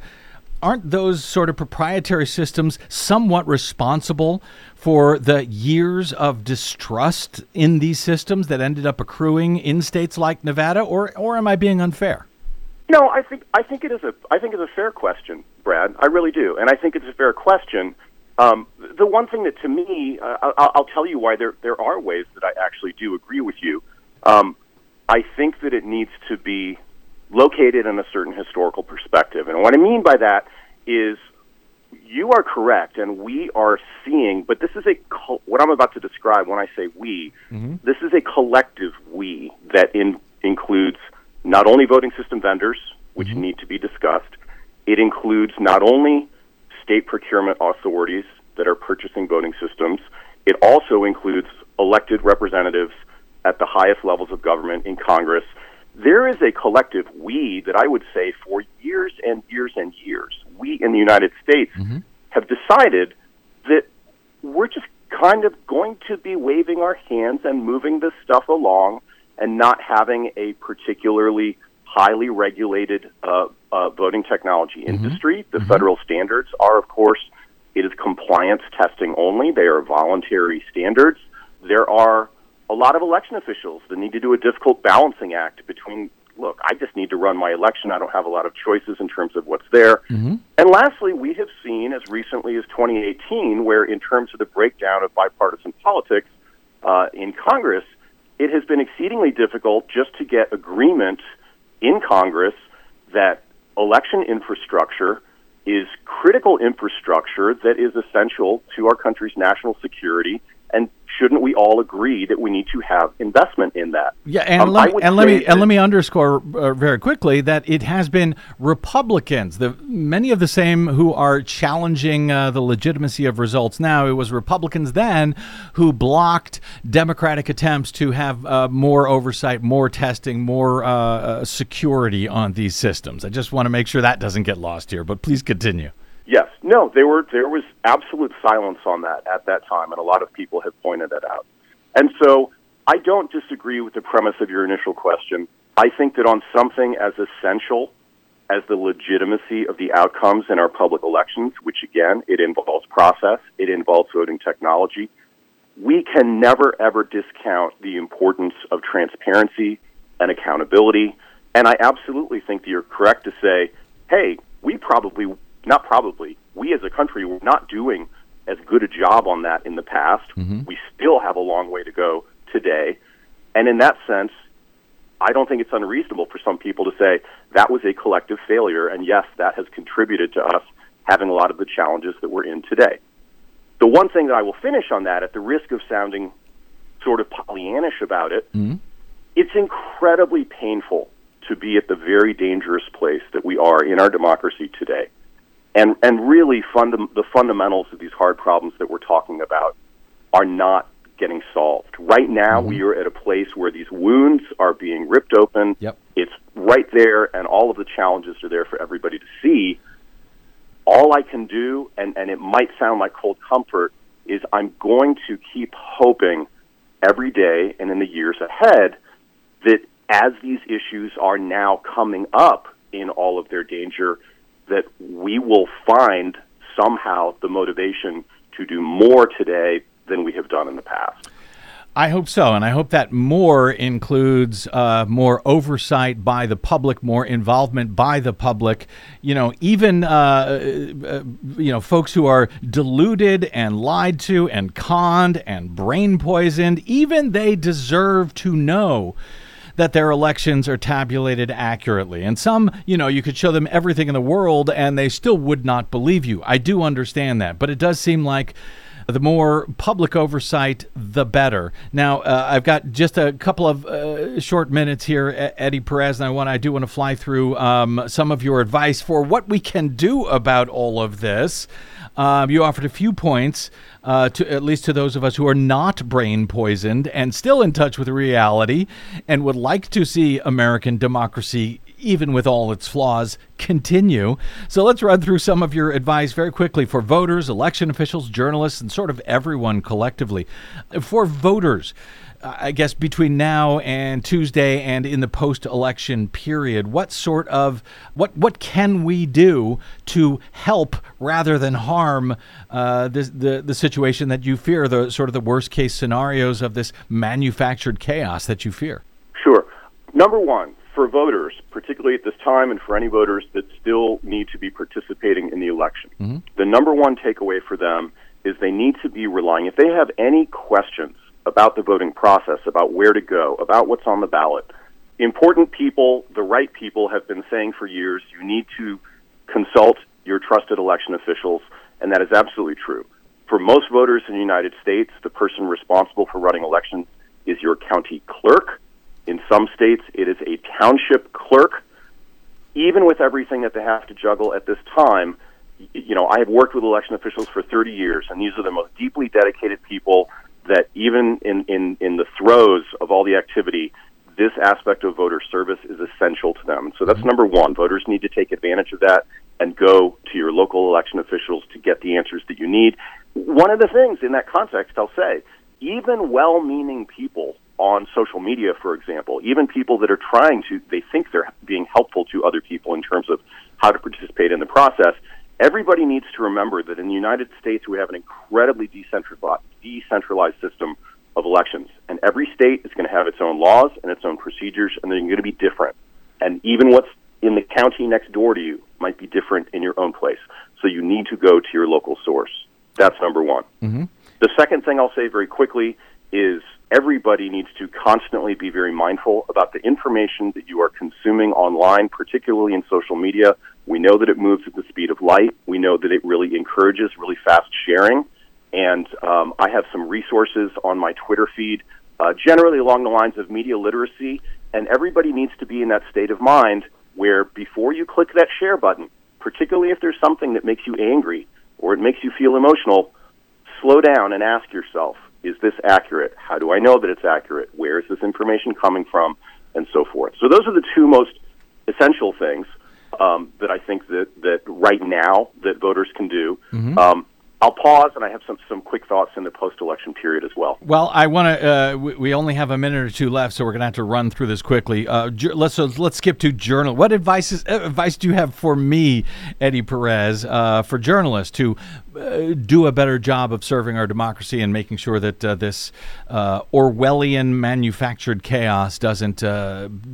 aren't those sort of proprietary systems somewhat responsible for the years of distrust in these systems that ended up accruing in states like Nevada? Or or am I being unfair? No, I think I think it is a I think it's a fair question, Brad. I really do, and I think it's a fair question. Um, the one thing that, to me, uh, I'll, I'll tell you why there there are ways that I actually do agree with you. Um, I think that it needs to be located in a certain historical perspective, and what I mean by that is you are correct, and we are seeing. But this is a what I'm about to describe when I say we. Mm-hmm. This is a collective we that in, includes not only voting system vendors, which mm-hmm. need to be discussed, it includes not only state procurement authorities that are purchasing voting systems, it also includes elected representatives at the highest levels of government in Congress. There is a collective we that I would say for years and years and years, we in the United States mm-hmm. have decided that we're just kind of going to be waving our hands and moving this stuff along and not having a particularly highly regulated uh, uh, voting technology mm-hmm. industry. The mm-hmm. federal standards are, of course, it is compliance testing only. They are voluntary standards. There are a lot of election officials that need to do a difficult balancing act between look, I just need to run my election. I don't have a lot of choices in terms of what's there. Mm-hmm. And lastly, we have seen as recently as 2018, where in terms of the breakdown of bipartisan politics uh, in Congress, it has been exceedingly difficult just to get agreement in Congress that election infrastructure is critical infrastructure that is essential to our country's national security and shouldn't we all agree that we need to have investment in that? Yeah, and, um, let, me, and let me and let me underscore uh, very quickly that it has been Republicans, the many of the same who are challenging uh, the legitimacy of results now. It was Republicans then who blocked Democratic attempts to have uh, more oversight, more testing, more uh, uh, security on these systems. I just want to make sure that doesn't get lost here. But please continue. No, there were there was absolute silence on that at that time, and a lot of people have pointed that out. And so, I don't disagree with the premise of your initial question. I think that on something as essential as the legitimacy of the outcomes in our public elections, which again, it involves process, it involves voting technology, we can never ever discount the importance of transparency and accountability. And I absolutely think that you're correct to say, hey, we probably not probably, we as a country were not doing as good a job on that in the past. Mm-hmm. We still have a long way to go today. And in that sense, I don't think it's unreasonable for some people to say that was a collective failure. And yes, that has contributed to us having a lot of the challenges that we're in today. The one thing that I will finish on that, at the risk of sounding sort of Pollyannish about it, mm-hmm. it's incredibly painful to be at the very dangerous place that we are in our democracy today. And, and really, funda- the fundamentals of these hard problems that we're talking about are not getting solved. Right now, mm-hmm. we are at a place where these wounds are being ripped open. Yep. It's right there, and all of the challenges are there for everybody to see. All I can do, and, and it might sound like cold comfort, is I'm going to keep hoping every day and in the years ahead that as these issues are now coming up in all of their danger, that we will find somehow the motivation to do more today than we have done in the past. I hope so, and I hope that more includes uh, more oversight by the public, more involvement by the public. You know, even uh, uh, you know folks who are deluded and lied to and conned and brain poisoned. Even they deserve to know that their elections are tabulated accurately. And some, you know, you could show them everything in the world and they still would not believe you. I do understand that, but it does seem like the more public oversight, the better. Now, uh, I've got just a couple of uh, short minutes here, Eddie Perez, and I want I do want to fly through um, some of your advice for what we can do about all of this. Um, you offered a few points, uh, to at least to those of us who are not brain poisoned and still in touch with reality, and would like to see American democracy even with all its flaws, continue. So let's run through some of your advice very quickly for voters, election officials, journalists, and sort of everyone collectively. For voters, I guess between now and Tuesday and in the post-election period, what sort of what what can we do to help rather than harm uh, the, the the situation that you fear, the sort of the worst case scenarios of this manufactured chaos that you fear? Sure. Number one, for voters, particularly at this time, and for any voters that still need to be participating in the election, mm-hmm. the number one takeaway for them is they need to be relying. If they have any questions about the voting process, about where to go, about what's on the ballot, important people, the right people, have been saying for years you need to consult your trusted election officials, and that is absolutely true. For most voters in the United States, the person responsible for running elections is your county clerk. In some states, it is a township clerk. Even with everything that they have to juggle at this time, you know, I have worked with election officials for 30 years, and these are the most deeply dedicated people that even in, in, in the throes of all the activity, this aspect of voter service is essential to them. So that's mm-hmm. number one. Voters need to take advantage of that and go to your local election officials to get the answers that you need. One of the things in that context, I'll say, even well meaning people on social media, for example, even people that are trying to, they think they're being helpful to other people in terms of how to participate in the process. Everybody needs to remember that in the United States, we have an incredibly decentralized, decentralized system of elections. And every state is going to have its own laws and its own procedures, and they're going to be different. And even what's in the county next door to you might be different in your own place. So you need to go to your local source. That's number one. Mm-hmm. The second thing I'll say very quickly is everybody needs to constantly be very mindful about the information that you are consuming online, particularly in social media. We know that it moves at the speed of light. We know that it really encourages really fast sharing. And um, I have some resources on my Twitter feed, uh, generally along the lines of media literacy. And everybody needs to be in that state of mind where before you click that share button, particularly if there's something that makes you angry or it makes you feel emotional, slow down and ask yourself, is this accurate? How do I know that it's accurate? Where is this information coming from? And so forth. So those are the two most essential things um, that I think that, that right now that voters can do. Um, I'll pause, and I have some, some quick thoughts in the post-election period as well. Well, I want to. Uh, we, we only have a minute or two left, so we're going to have to run through this quickly. Uh, let's so let's skip to journal. What advice is, uh, advice do you have for me, Eddie Perez, uh, for journalists to uh, do a better job of serving our democracy and making sure that this Orwellian manufactured chaos doesn't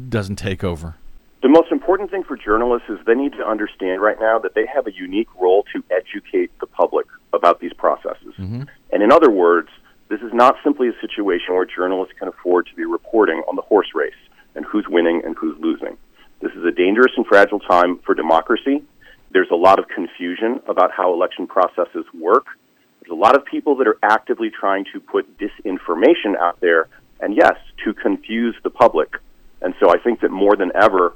doesn't take over? The most important thing for journalists is they need to understand right now that they have a unique role to educate the public about these processes. Mm-hmm. And in other words, this is not simply a situation where journalists can afford to be reporting on the horse race and who's winning and who's losing. This is a dangerous and fragile time for democracy. There's a lot of confusion about how election processes work. There's a lot of people that are actively trying to put disinformation out there, and yes, to confuse the public. And so I think that more than ever,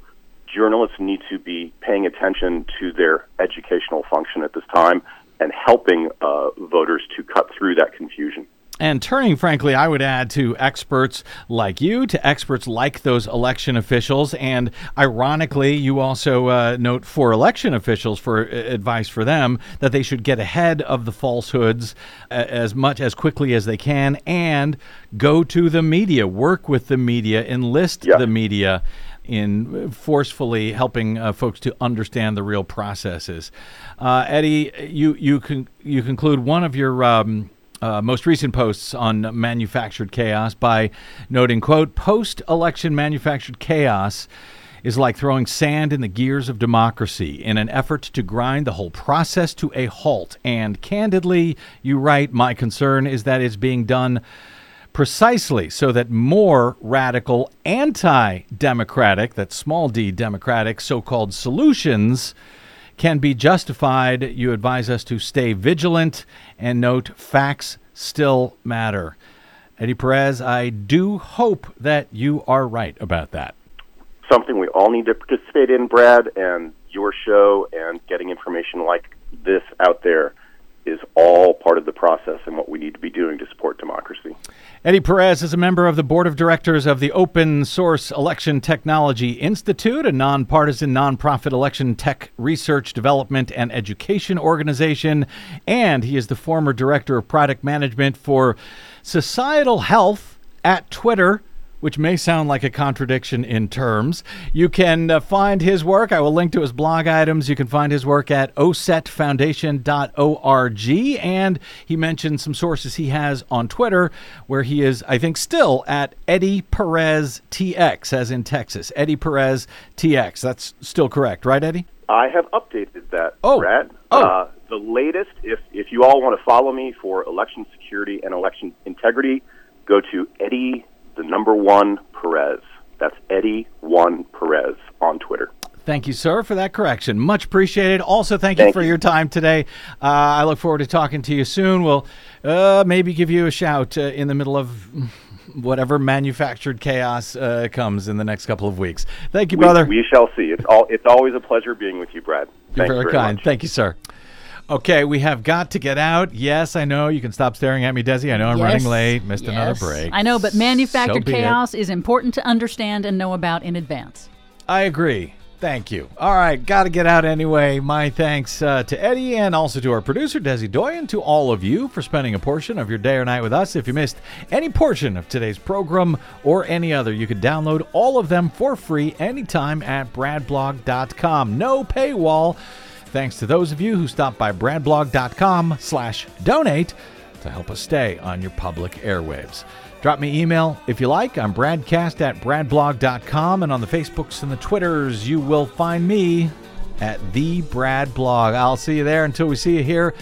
journalists need to be paying attention to their educational function at this time and helping uh, voters to cut through that confusion. And turning, frankly, I would add to experts like you, to experts like those election officials. And ironically, you also uh, note for election officials for uh, advice for them that they should get ahead of the falsehoods uh, as much as quickly as they can and go to the media, work with the media, enlist Yeah. the media in forcefully helping uh, folks to understand the real processes. Uh, Eddie, you you con- you conclude one of your um, uh, most recent posts on manufactured chaos by noting, "quote Post-election manufactured chaos." Is like throwing sand in the gears of democracy in an effort to grind the whole process to a halt. And candidly, you write, my concern is that it's being done precisely so that more radical anti democratic, that small d democratic so called solutions can be justified. You advise us to stay vigilant and note facts still matter. Eddie Perez, I do hope that you are right about that. Something we all need to participate in, Brad, and your show and getting information like this out there is all part of the process and what we need to be doing to support democracy. Eddie Perez is a member of the board of directors of the Open Source Election Technology Institute, a nonpartisan nonprofit election tech research, development, and education organization. And he is the former director of product management for Societal Health at Twitter. Which may sound like a contradiction in terms. You can uh, find his work. I will link to his blog items. You can find his work at osetfoundation.org. And he mentioned some sources he has on Twitter where he is, I think, still at Eddie Perez TX, as in Texas. Eddie Perez TX. That's still correct, right, Eddie? I have updated that, Oh. Brad. Oh. Uh, the latest, if, if you all want to follow me for election security and election integrity, go to Eddie, number one Perez. That's Eddie one Perez on Twitter. Thank you, sir, for that correction. Much appreciated. Also, thank you Thank for you. your time today. Uh, I look forward to talking to you soon. We'll uh, maybe give you a shout uh, in the middle of whatever manufactured chaos uh, comes in the next couple of weeks. Thank you, We, brother. we shall see. It's all. It's always a pleasure being with you, Brad. You're Thanks very, very kind. much. Thank you, sir. Okay, we have got to get out. Yes, I know. You can stop staring at me, Desi. I know I'm running late. Missed another break. I know, but manufactured So chaos is important to understand and know about in advance. I agree. Thank you. All right, got to get out anyway. My thanks uh, to Eddie and also to our producer, Desi Doyen, and to all of you for spending a portion of your day or night with us. If you missed any portion of today's program or any other, you can download all of them for free anytime at bradblog.com. No paywall. Thanks to those of you who stopped by bradblog.com slash donate to help us stay on your public airwaves. Drop me email if you like. I'm bradcast at bradblog.com, and on the Facebooks and the Twitters, you will find me at the Brad Blog. I'll see you there until we see you here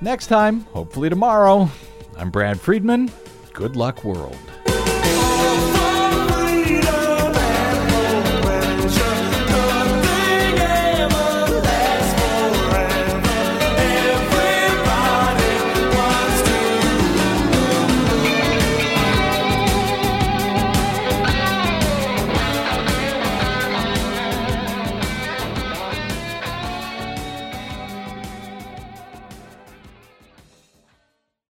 next time, hopefully tomorrow. I'm Brad Friedman. Good luck, world.